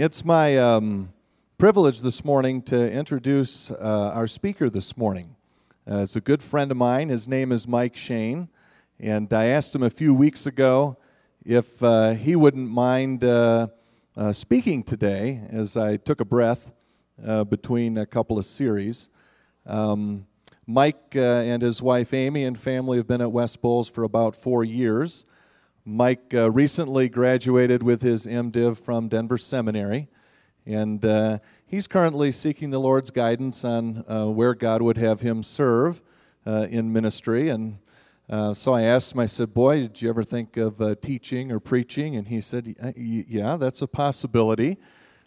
It's my um, privilege this morning to introduce uh, our speaker this morning. Uh, it's a good friend of mine. His name is Mike Shane. And I asked him a few weeks ago if uh, he wouldn't mind uh, uh, speaking today as I took a breath uh, between a couple of series. Um, Mike and his wife Amy and family have been at West Bowles for about four years. Mike uh, recently graduated with his MDiv from Denver Seminary, and uh, he's currently seeking the Lord's guidance on uh, where God would have him serve uh, in ministry. And uh, so I asked him, I said, Boy, did you ever think of uh, teaching or preaching? And he said, Yeah, that's a possibility.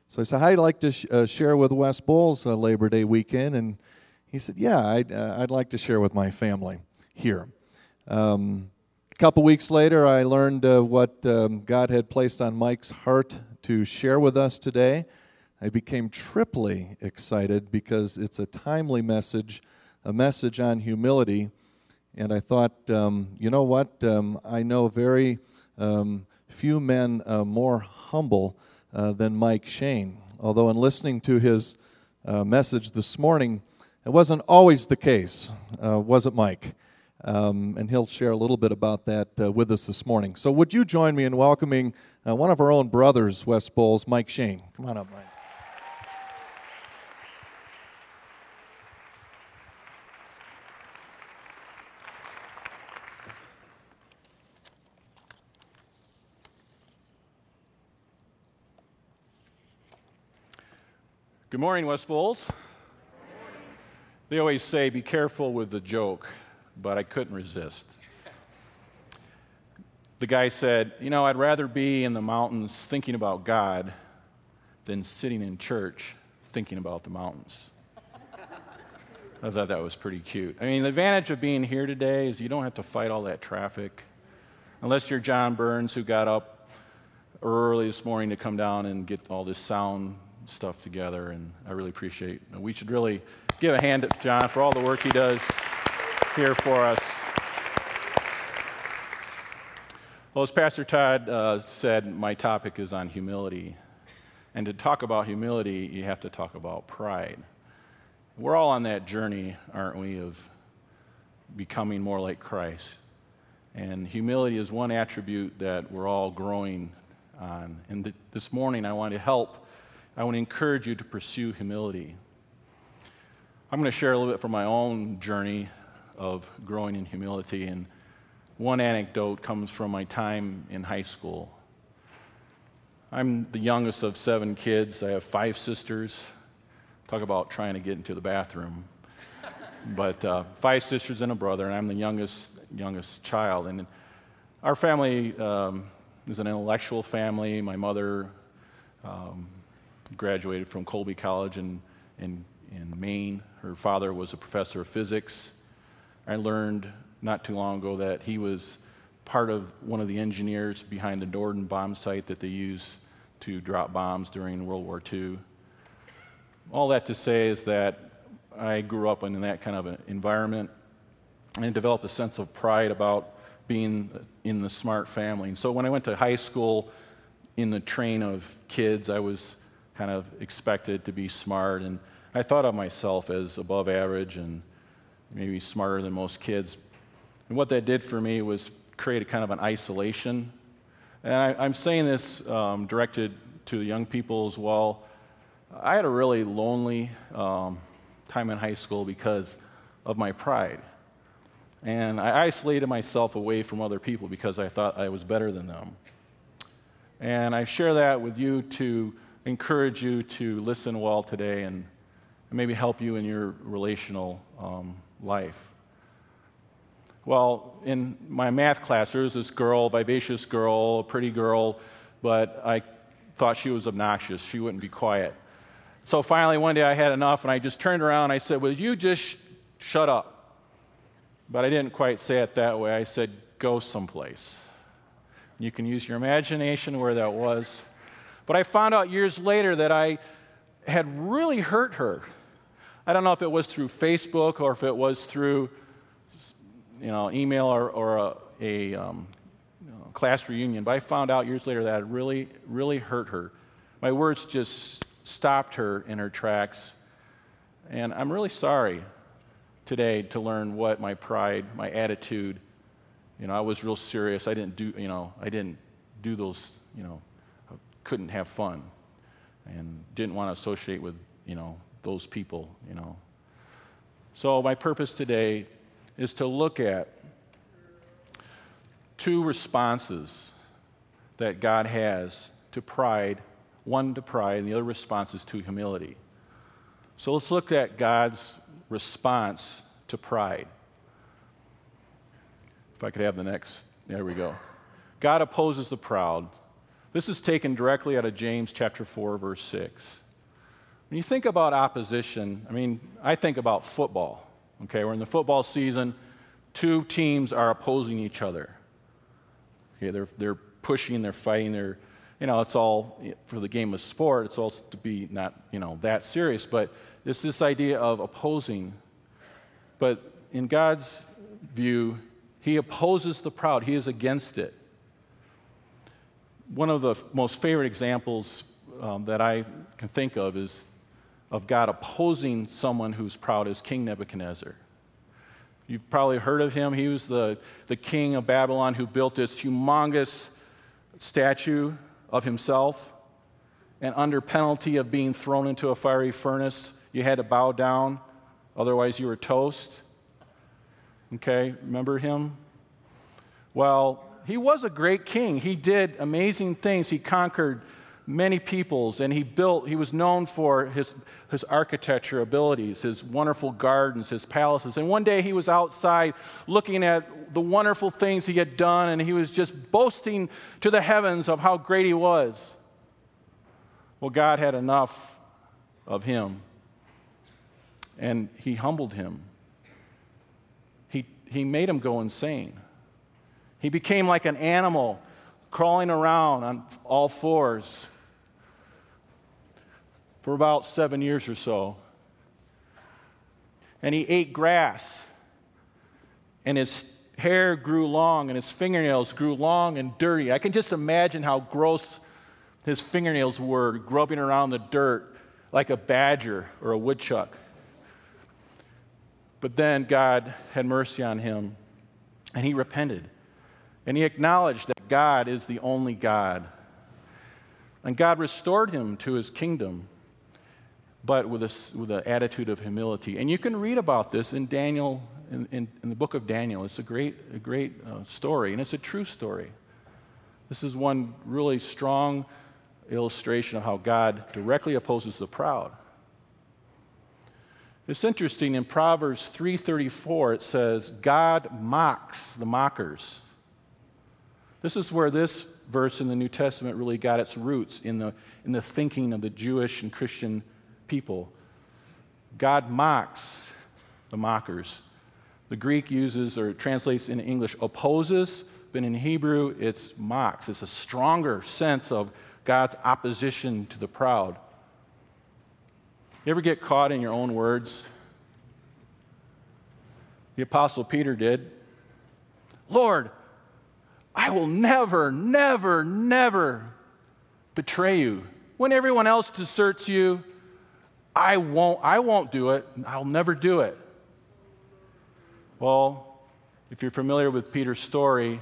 So I said, you like to sh- share with West Bowles Labor Day weekend? And he said, Yeah, I'd, I'd like to share with my family here. Um, couple weeks later, I learned uh, what um, God had placed on Mike's heart to share with us today. I became triply excited because it's a timely message, a message on humility. And I thought, um, you know what? Um, I know very um, few men uh, more humble uh, than Mike Shane. Although, in listening to his uh, message this morning, it wasn't always the case, uh, was it, Mike? Um, and he'll share a little bit about that uh, with us this morning. So, would you join me in welcoming uh, one of our own brothers, West Bowles, Mike Shane? Come on up, Mike. Good morning, West Bowles. They always say, be careful with the joke but I couldn't resist. The guy said, You know, I'd rather be in the mountains thinking about God than sitting in church thinking about the mountains. I thought that was pretty cute. I mean, the advantage of being here today is you don't have to fight all that traffic. Unless you're John Burns, who got up early this morning to come down and get all this sound stuff together, and I really appreciate. We should really give a hand to John for all the work he does here for us. Well, as Pastor Todd uh, said, my topic is on humility. And to talk about humility, you have to talk about pride. We're all on that journey, aren't we, of becoming more like Christ. And humility is one attribute that we're all growing on. And th- this morning, I want to help, I want to encourage you to pursue humility. I'm going to share a little bit from my own journey of growing in humility. And one anecdote comes from my time in high school. I'm the youngest of seven kids. I have five sisters. Talk about trying to get into the bathroom. but uh, five sisters and a brother, and I'm the youngest youngest child. And our family um, is an intellectual family. My mother um, graduated from Colby College in, in, in Maine. Her father was a professor of physics. I learned not too long ago that he was part of one of the engineers behind the Norden bombsight that they used to drop bombs during World War II. All that to say is that I grew up in that kind of an environment and developed a sense of pride about being in the smart family. And so when I went to high school, in the train of kids, I was kind of expected to be smart, and I thought of myself as above average and maybe smarter than most kids. And what that did for me was create a kind of an isolation. And I, am saying this um, directed to the young people as well. I had a really lonely um, time in high school because of my pride. And I isolated myself away from other people because I thought I was better than them. And I share that with you to encourage you to listen well today and maybe help you in your relational um, life. Well, in my math class, there was this girl, vivacious girl, a pretty girl, but I thought she was obnoxious. She wouldn't be quiet. So finally, one day I had enough, and I just turned around and I said, Will you just sh- shut up? But I didn't quite say it that way. I said, Go someplace. You can use your imagination where that was. But I found out years later that I had really hurt her. I don't know if it was through Facebook or if it was through you know, email or, or a, a um, you know, class reunion, but I found out years later that it really, really hurt her my words just stopped her in her tracks. And I'm really sorry today to learn what my pride, my attitude, you know, I was real serious. I didn't do, you know, I didn't do those, you know, I couldn't have fun and didn't want to associate with, you know, those people, you know. So my purpose today is to look at two responses that God has to pride one to pride, and the other response is to humility. So let's look at God's response to pride. If I could have the next, there we go. God opposes the proud. This is taken directly out of James chapter 4, verse 6. When you think about opposition, I mean, I think about football. Okay, we're in the football season, two teams are opposing each other. Okay, they're, they're pushing, they're fighting, they're you know, it's all for the game of sport, it's all to be not, you know, that serious, but it's this idea of opposing. But in God's view, He opposes the proud, He is against it. One of the most favorite examples um, that I can think of is of God opposing someone who's proud is King Nebuchadnezzar. You've probably heard of him. He was the, the king of Babylon who built this humongous statue of himself, and under penalty of being thrown into a fiery furnace, you had to bow down, otherwise, you were toast. Okay, remember him? Well, he was a great king. He did amazing things. He conquered many peoples and he built, he was known for his, his architecture abilities, his wonderful gardens, his palaces. And one day he was outside looking at the wonderful things he had done and he was just boasting to the heavens of how great he was. Well, God had enough of him and he humbled him. He, he made him go insane. He became like an animal crawling around on all fours for about seven years or so. And he ate grass, and his hair grew long, and his fingernails grew long and dirty. I can just imagine how gross his fingernails were, grubbing around the dirt like a badger or a woodchuck. But then God had mercy on him, and he repented. And he acknowledged that God is the only God. And God restored him to his kingdom but with, a, with an attitude of humility. And you can read about this in Daniel, in, in, in the book of Daniel. It's a great, a great uh, story, and it's a true story. This is one really strong illustration of how God directly opposes the proud. It's interesting in Proverbs 3:34 it says God mocks the mockers. This is where this verse in the New Testament really got its roots in the, in the thinking of the Jewish and Christian people. God mocks the mockers. The Greek uses or translates in English opposes, but in Hebrew it's mocks. It's a stronger sense of God's opposition to the proud. You ever get caught in your own words? The Apostle Peter did. Lord, I will never, never, never betray you. When everyone else deserts you, I won't, I won't do it. I'll never do it. Well, if you're familiar with Peter's story,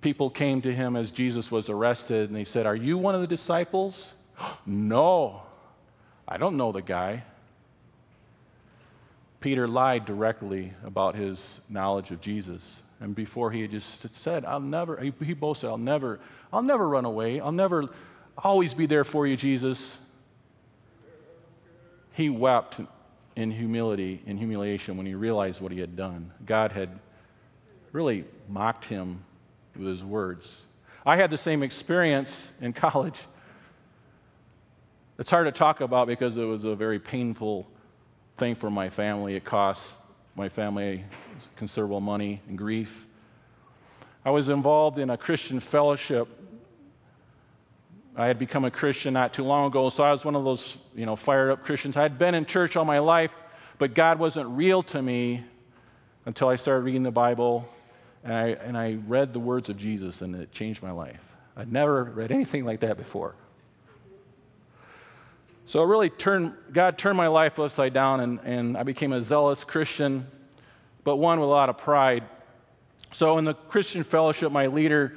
people came to him as Jesus was arrested and they said, Are you one of the disciples? no, I don't know the guy. Peter lied directly about his knowledge of Jesus. And before he had just said, I'll never, he, he boasted, I'll never, I'll never run away. I'll never always be there for you, Jesus he wept in humility, in humiliation, when he realized what he had done. God had really mocked him with his words. I had the same experience in college. It's hard to talk about because it was a very painful thing for my family. It cost my family considerable money and grief. I was involved in a Christian fellowship I had become a Christian not too long ago, so I was one of those, you know, fired up Christians. I had been in church all my life, but God wasn't real to me until I started reading the Bible and I, and I read the words of Jesus, and it changed my life. I'd never read anything like that before. So it really turned, God turned my life upside down, and, and I became a zealous Christian, but one with a lot of pride. So in the Christian fellowship, my leader,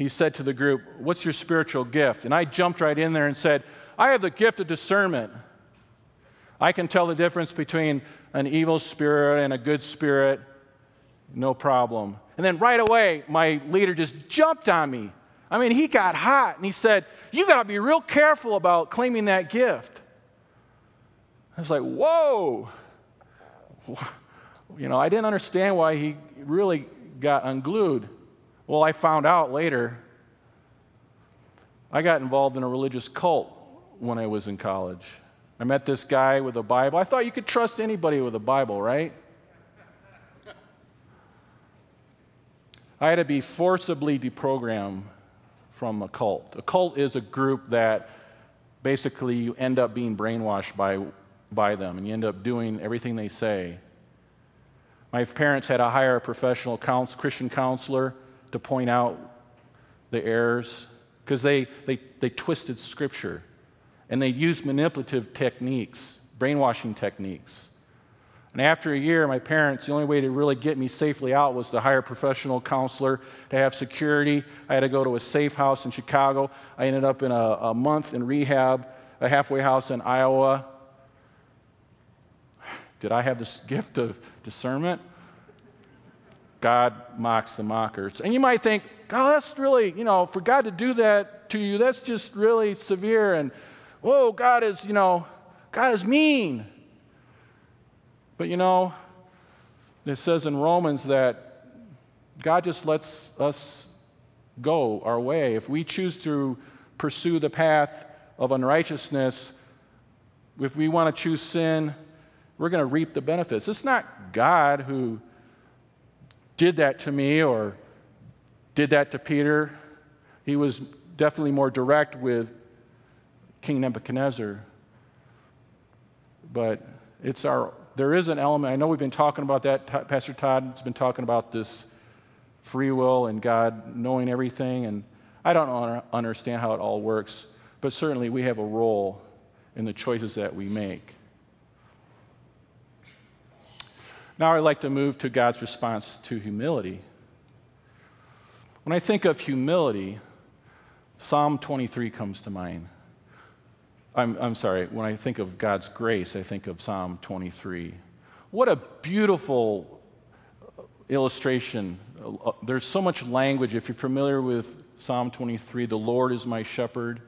he said to the group, What's your spiritual gift? And I jumped right in there and said, I have the gift of discernment. I can tell the difference between an evil spirit and a good spirit, no problem. And then right away, my leader just jumped on me. I mean, he got hot and he said, You got to be real careful about claiming that gift. I was like, Whoa. You know, I didn't understand why he really got unglued. Well, I found out later I got involved in a religious cult when I was in college. I met this guy with a Bible. I thought you could trust anybody with a Bible, right? I had to be forcibly deprogrammed from a cult. A cult is a group that basically you end up being brainwashed by, by them and you end up doing everything they say. My parents had to hire a professional counsel, Christian counselor to point out the errors because they, they, they twisted scripture and they used manipulative techniques, brainwashing techniques. And after a year, my parents, the only way to really get me safely out was to hire a professional counselor to have security. I had to go to a safe house in Chicago. I ended up in a, a month in rehab, a halfway house in Iowa. Did I have this gift of discernment? God mocks the mockers. And you might think, God, that's really, you know, for God to do that to you, that's just really severe. And whoa, God is, you know, God is mean. But you know, it says in Romans that God just lets us go our way. If we choose to pursue the path of unrighteousness, if we want to choose sin, we're going to reap the benefits. It's not God who did that to me or did that to Peter. He was definitely more direct with King Nebuchadnezzar. But it's our, there is an element, I know we've been talking about that. Pastor Todd has been talking about this free will and God knowing everything. And I don't understand how it all works, but certainly we have a role in the choices that we make. Now I'd like to move to God's response to humility. When I think of humility, Psalm 23 comes to mind. I'm, I'm sorry, when I think of God's grace, I think of Psalm 23. What a beautiful illustration. There's so much language. If you're familiar with Psalm 23, the Lord is my shepherd.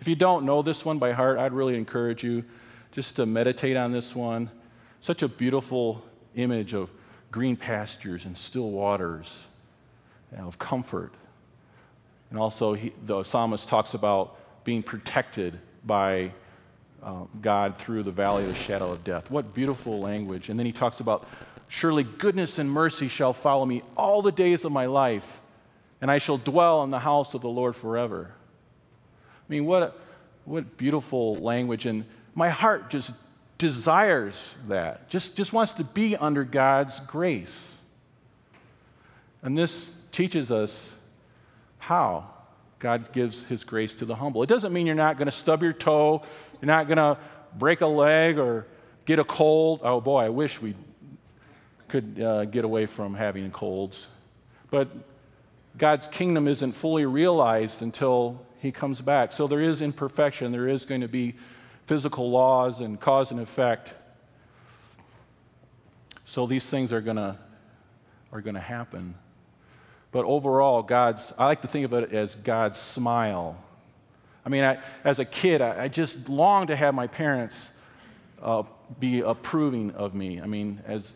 If you don't know this one by heart, I'd really encourage you just to meditate on this one. Such a beautiful image of green pastures and still waters, of comfort. And also, he, the psalmist talks about being protected by uh, God through the valley of the shadow of death. What beautiful language. And then he talks about, surely goodness and mercy shall follow me all the days of my life, and I shall dwell in the house of the Lord forever. I mean, what, what beautiful language. And my heart just desires that, just, just wants to be under God's grace. And this teaches us how God gives his grace to the humble. It doesn't mean you're not going to stub your toe, you're not going to break a leg or get a cold. Oh boy, I wish we could uh, get away from having colds. But God's kingdom isn't fully realized until he comes back. So there is imperfection, there is going to be physical laws and cause and effect. So these things are going to are going to happen. But overall, God's, I like to think of it as God's smile. I mean, I, as a kid, I, I, just longed to have my parents uh, be approving of me. I mean, as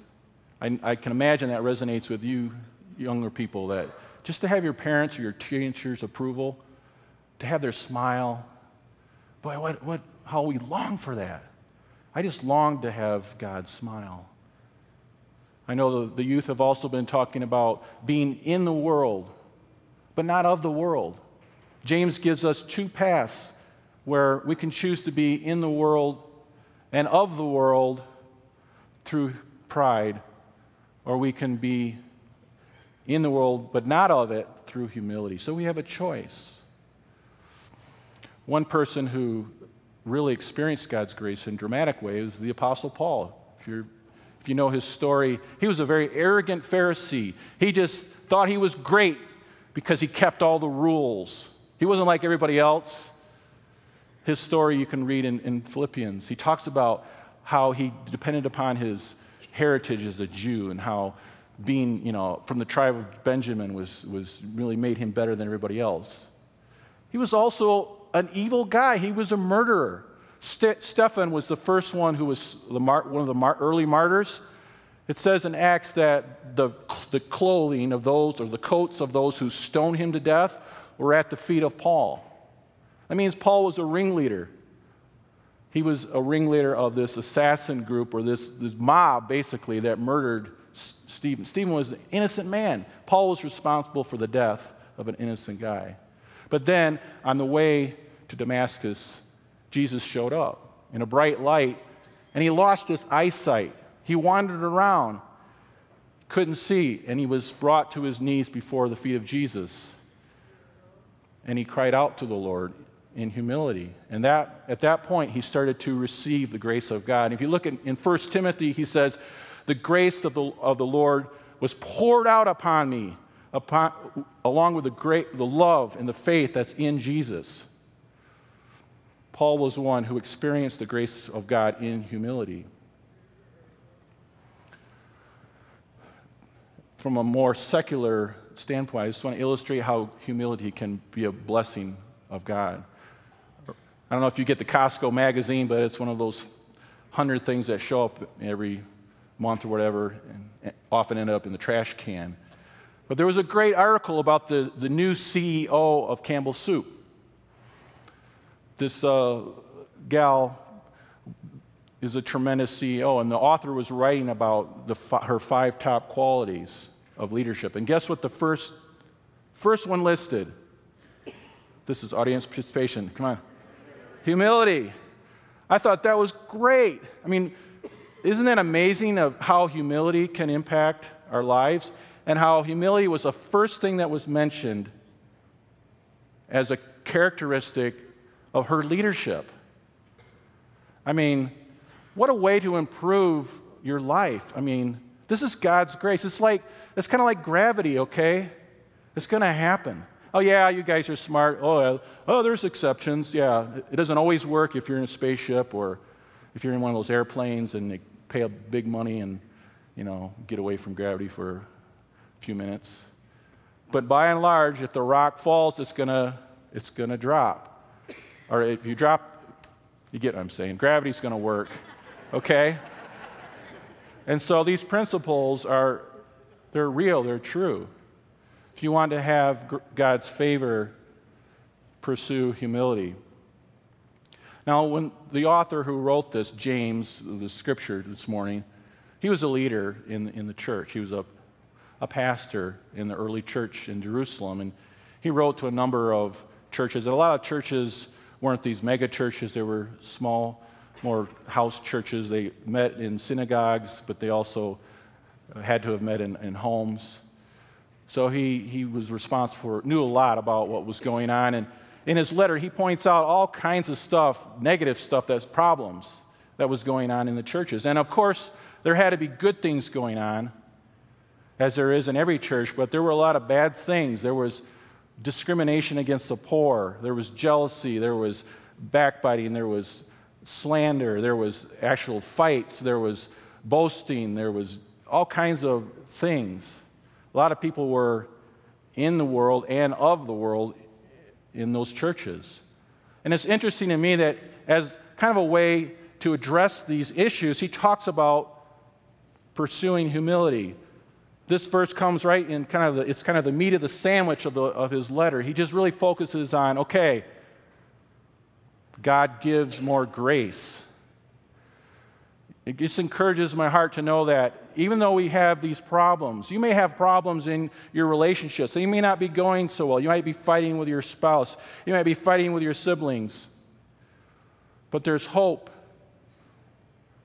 I, I, can imagine that resonates with you younger people that just to have your parents or your teachers' approval, to have their smile, boy, what, what, how we long for that. I just long to have God's smile. I know the, the youth have also been talking about being in the world, but not of the world. James gives us two paths where we can choose to be in the world and of the world through pride, or we can be in the world but not of it through humility. So we have a choice. One person who really experienced God's grace in dramatic ways the Apostle Paul. If, you if you know his story, he was a very arrogant Pharisee. He just thought he was great because he kept all the rules. He wasn't like everybody else. His story you can read in, in Philippians. He talks about how he depended upon his heritage as a Jew and how being, you know, from the tribe of Benjamin was, was really made him better than everybody else. He was also an evil guy. He was a murderer. St- Stephen was the first one who was mar- one of the mar- early martyrs. It says in Acts that the, the clothing of those, or the coats of those who stoned him to death, were at the feet of Paul. That means Paul was a ringleader. He was a ringleader of this assassin group, or this, this mob, basically, that murdered Stephen. Stephen was an innocent man. Paul was responsible for the death of an innocent guy. But then, on the way to Damascus, Jesus showed up in a bright light, and he lost his eyesight. He wandered around, couldn't see, and he was brought to his knees before the feet of Jesus. And he cried out to the Lord in humility. And that, at that point, he started to receive the grace of God. If you look in, in 1 Timothy, he says, The grace of the, of the Lord was poured out upon me, upon, along with the, great, the love and the faith that's in Jesus. Paul was one who experienced the grace of God in humility. from a more secular standpoint, I just want to illustrate how humility can be a blessing of God. I don't know if you get the Costco magazine, but it's one of those hundred things that show up every month or whatever, and often end up in the trash can. But there was a great article about the, the new CEO of Campbell Soup. This uh, gal is a tremendous CEO, and the author was writing about the, her five top qualities of leadership. And guess what the first, first one listed? This is audience participation. Come on. Humility. I thought that was great. I mean, isn't it amazing of how humility can impact our lives and how humility was the first thing that was mentioned as a characteristic of her leadership? I mean, what a way to improve your life. I mean, this is God's grace. It's like it's kind of like gravity, okay? It's going to happen. Oh, yeah, you guys are smart. Oh, oh, there's exceptions. Yeah, it doesn't always work if you're in a spaceship or if you're in one of those airplanes and they pay a big money and, you know, get away from gravity for a few minutes. But by and large, if the rock falls, it's to it's to drop. Or if you drop, you get what I'm saying. Gravity's going to work, okay? And so these principles are they're real, they're true. If you want to have God's favor, pursue humility. Now, when the author who wrote this, James, the scripture this morning, he was a leader in, in the church. He was a, a pastor in the early church in Jerusalem. And he wrote to a number of churches. And a lot of churches weren't these mega churches, they were small, more house churches. They met in synagogues, but they also had to have met in, in homes. So he, he was responsible for, knew a lot about what was going on. And in his letter, he points out all kinds of stuff, negative stuff, that's problems that was going on in the churches. And of course, there had to be good things going on, as there is in every church, but there were a lot of bad things. There was discrimination against the poor, there was jealousy, there was backbiting, there was slander, there was actual fights, there was boasting, there was all kinds of things. A lot of people were in the world and of the world in those churches. And it's interesting to me that, as kind of a way to address these issues, he talks about pursuing humility. This verse comes right in kind of the, it's kind of the meat of the sandwich of, the, of his letter. He just really focuses on okay, God gives more grace. It just encourages my heart to know that even though we have these problems, you may have problems in your relationships. So you may not be going so well. You might be fighting with your spouse. You might be fighting with your siblings. But there's hope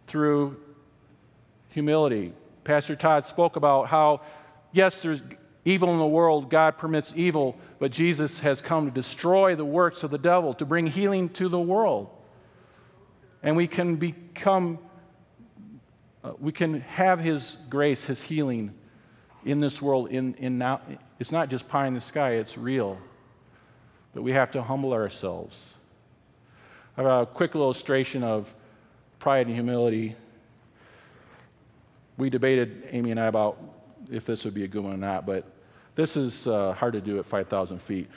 through humility. Pastor Todd spoke about how, yes, there's, evil in the world, God permits evil, but Jesus has come to destroy the works of the devil, to bring healing to the world. And we can become, uh, we can have His grace, His healing in this world. In, in now, it's not just pie in the sky, it's real. But we have to humble ourselves. I have a quick illustration of pride and humility. We debated, Amy and I, about if this would be a good one or not, but this is uh, hard to do at 5,000 feet.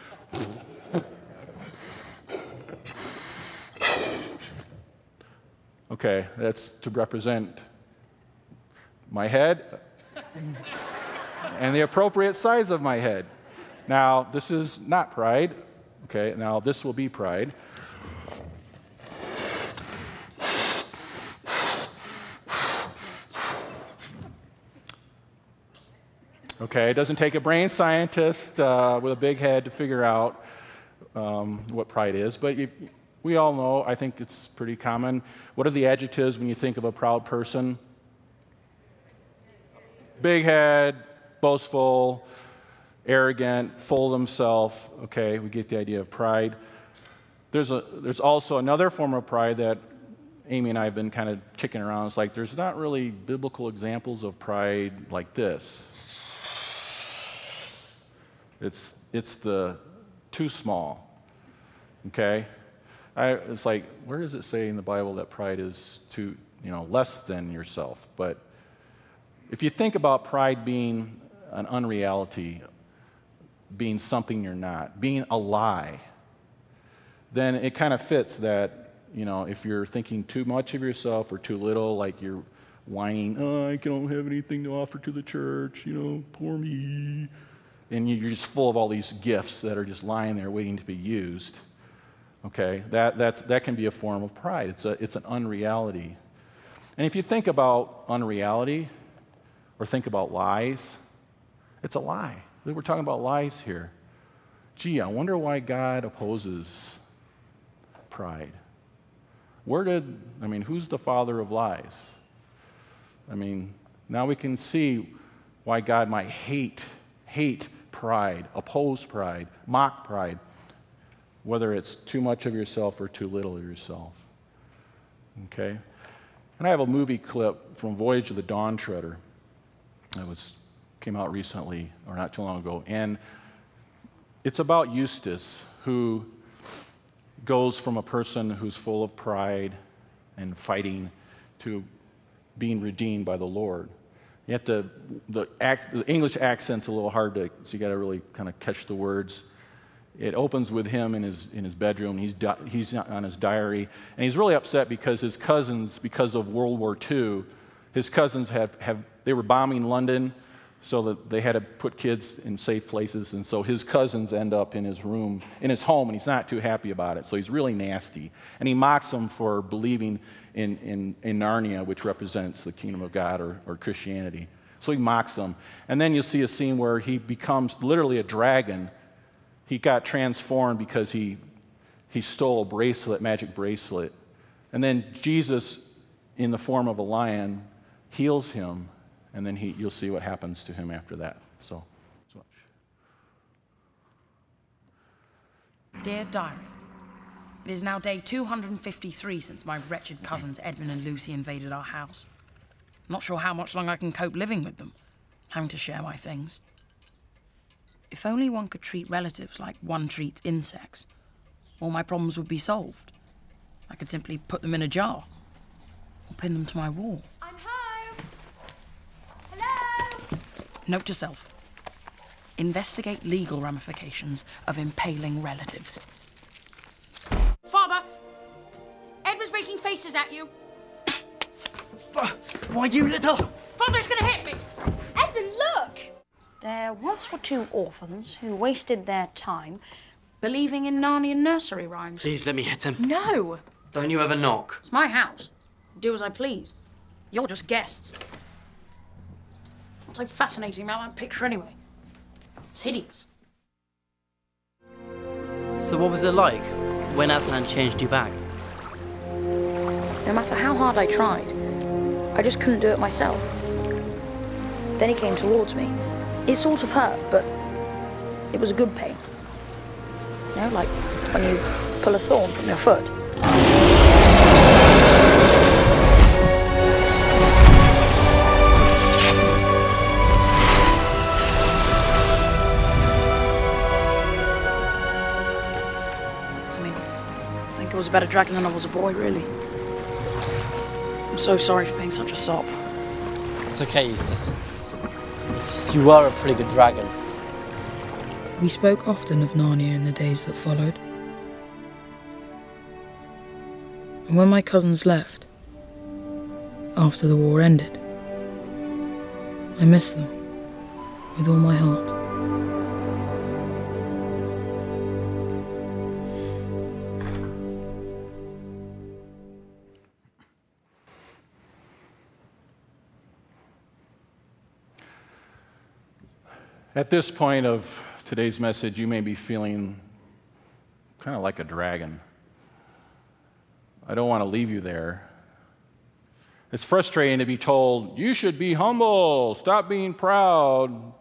Okay, that's to represent my head and the appropriate size of my head. Now, this is not pride. Okay, now this will be pride. Okay, it doesn't take a brain scientist uh, with a big head to figure out um, what pride is, but you, we all know, I think it's pretty common. What are the adjectives when you think of a proud person? Big head, boastful, arrogant, full of himself. Okay, we get the idea of pride. There's, a, there's also another form of pride that Amy and I have been kind of kicking around. It's like there's not really biblical examples of pride like this. It's, it's the too small. Okay? I, it's like, where does it say in the Bible that pride is too, you know, less than yourself? But if you think about pride being an unreality, being something you're not, being a lie, then it kind of fits that, you know, if you're thinking too much of yourself or too little, like you're whining, oh, I don't have anything to offer to the church, you know, poor me and you're just full of all these gifts that are just lying there waiting to be used. Okay, that, that's, that can be a form of pride. It's, a, it's an unreality. And if you think about unreality or think about lies, it's a lie. We're talking about lies here. Gee, I wonder why God opposes pride. Where did, I mean, who's the father of lies? I mean, now we can see why God might hate, hate pride, oppose pride, mock pride, whether it's too much of yourself or too little of yourself. Okay? And I have a movie clip from Voyage of the Dawn Treader that was, came out recently, or not too long ago. And it's about Eustace, who goes from a person who's full of pride and fighting to being redeemed by the Lord. You have to, the, act, the English accent's a little hard to, so you got to really kind of catch the words. It opens with him in his, in his bedroom. He's, di- he's on his diary. And he's really upset because his cousins, because of World War II, his cousins have, have they were bombing London so that they had to put kids in safe places. And so his cousins end up in his room, in his home, and he's not too happy about it. So he's really nasty. And he mocks them for believing in, in, in Narnia, which represents the kingdom of God or, or Christianity. So he mocks them. And then you'll see a scene where he becomes literally a dragon. He got transformed because he, he stole a bracelet, magic bracelet. And then Jesus, in the form of a lion, heals him and then he, you'll see what happens to him after that. So, so. Dear Diary, it is now day 253 since my wretched cousins Edmund and Lucy invaded our house. Not sure how much longer I can cope living with them, having to share my things. If only one could treat relatives like one treats insects, all my problems would be solved. I could simply put them in a jar or pin them to my wall. I'm home! Hello! Note to self investigate legal ramifications of impaling relatives. Faces at you. Why, you little. Father's gonna hit me. Edmund, look! There once were two orphans who wasted their time believing in Narnian nursery rhymes. Please let me hit him. No! Don't you ever knock. It's my house. Do as I please. You're just guests. What's so fascinating about that picture anyway? It's hideous. So, what was it like when Aslan changed you back? No matter how hard I tried, I just couldn't do it myself. Then he came towards me, It sort of hurt, but it was a good pain. You know, like when you pull a thorn from your foot. I mean, I think it was a better dragon than I was a boy, really. I'm so sorry for being such a sop. It's okay, Eustace. You are a pretty good dragon. We spoke often of Narnia in the days that followed. And when my cousins left, after the war ended, I miss them with all my heart. At this point of today's message, you may be feeling kind of like a dragon. I don't want to leave you there. It's frustrating to be told, you should be humble, stop being proud,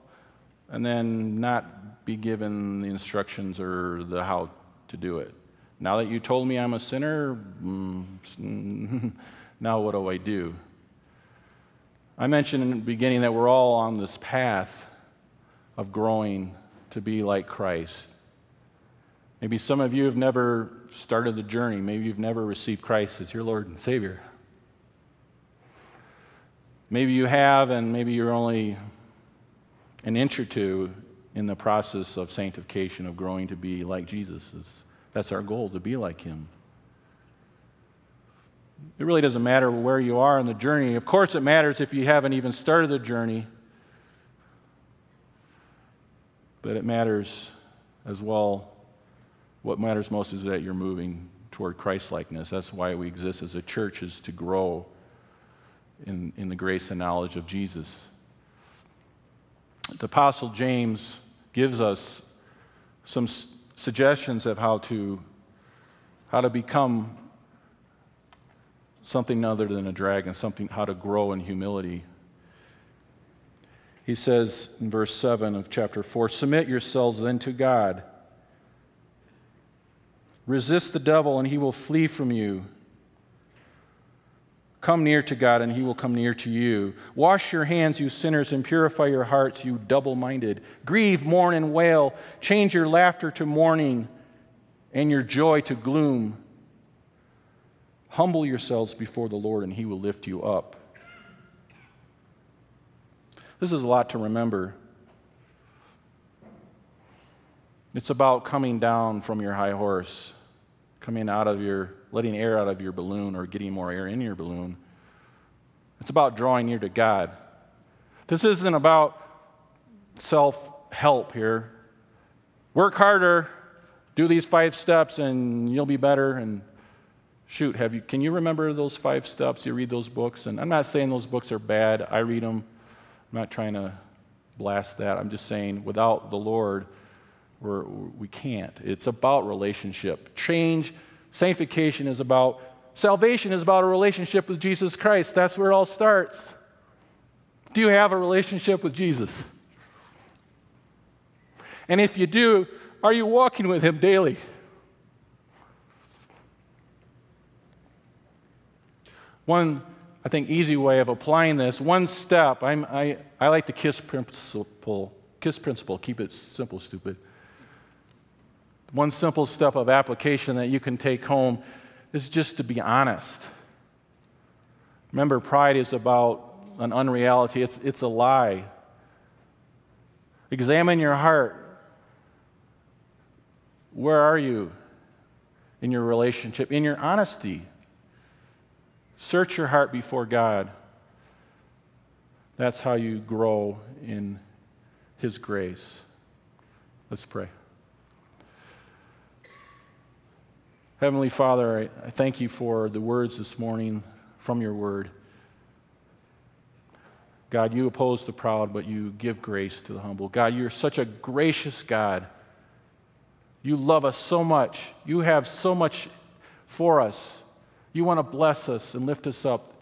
and then not be given the instructions or the how to do it. Now that you told me I'm a sinner, mm, now what do I do? I mentioned in the beginning that we're all on this path of growing to be like Christ. Maybe some of you have never started the journey. Maybe you've never received Christ as your Lord and Savior. Maybe you have, and maybe you're only an inch or two in the process of sanctification, of growing to be like Jesus. That's our goal, to be like Him. It really doesn't matter where you are in the journey. Of course, it matters if you haven't even started the journey. But it matters as well. What matters most is that you're moving toward Christ likeness. That's why we exist as a church, is to grow in, in the grace and knowledge of Jesus. The Apostle James gives us some s- suggestions of how to, how to become something other than a dragon, something how to grow in humility. He says in verse 7 of chapter 4 Submit yourselves then to God. Resist the devil, and he will flee from you. Come near to God, and he will come near to you. Wash your hands, you sinners, and purify your hearts, you double minded. Grieve, mourn, and wail. Change your laughter to mourning and your joy to gloom. Humble yourselves before the Lord, and he will lift you up. This is a lot to remember. It's about coming down from your high horse, coming out of your, letting air out of your balloon or getting more air in your balloon. It's about drawing near to God. This isn't about self help here. Work harder, do these five steps, and you'll be better. And shoot, have you, can you remember those five steps? You read those books, and I'm not saying those books are bad. I read them. I'm not trying to blast that. I'm just saying without the Lord, we're, we can't. It's about relationship. Change, sanctification is about, salvation is about a relationship with Jesus Christ. That's where it all starts. Do you have a relationship with Jesus? And if you do, are you walking with Him daily? One I think, easy way of applying this. One step, I'm, I, I like the KISS principle. KISS principle, keep it simple, stupid. One simple step of application that you can take home is just to be honest. Remember, pride is about an unreality, it's, it's a lie. Examine your heart. Where are you in your relationship, in your honesty? Search your heart before God. That's how you grow in His grace. Let's pray. Heavenly Father, I, thank you for the words this morning from your word. God, you oppose the proud, but you give grace to the humble. God, you're such a gracious God. You love us so much. You have so much for us. You want to bless us and lift us up.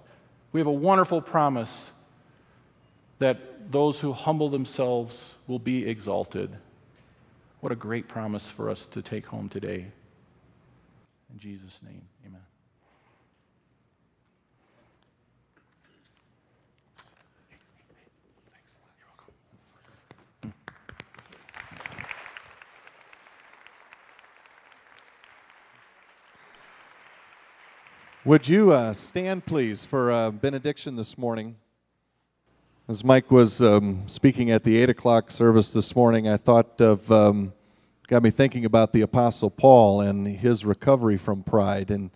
We have a wonderful promise that those who humble themselves will be exalted. What a great promise for us to take home today. In Jesus' name, amen. Would you uh, stand, please, for benediction this morning? As Mike was um, speaking at the 8 o'clock service this morning, I thought of, um, got me thinking about the Apostle Paul and his recovery from pride. And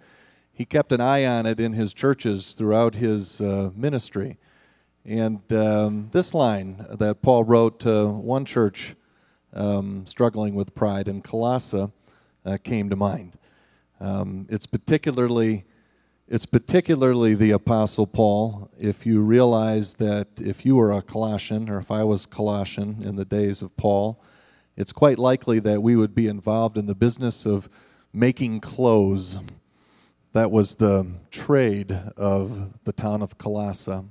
he kept an eye on it in his churches throughout his uh, ministry. And um, this line that Paul wrote to one church um, struggling with pride in Colossae uh, came to mind. Um, it's particularly it's particularly the Apostle Paul. If you realize that if you were a Colossian, or if I was Colossian in the days of Paul, it's quite likely that we would be involved in the business of making clothes. That was the trade of the town of Colossae.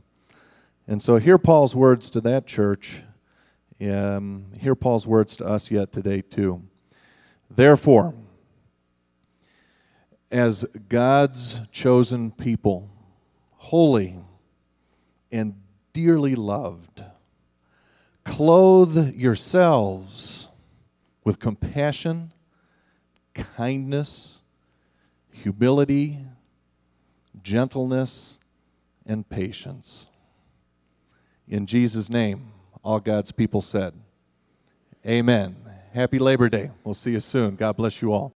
And so, hear Paul's words to that church. Um, hear Paul's words to us yet today, too. Therefore, as God's chosen people, holy and dearly loved, clothe yourselves with compassion, kindness, humility, gentleness, and patience. In Jesus' name, all God's people said, Amen. Happy Labor Day. We'll see you soon. God bless you all.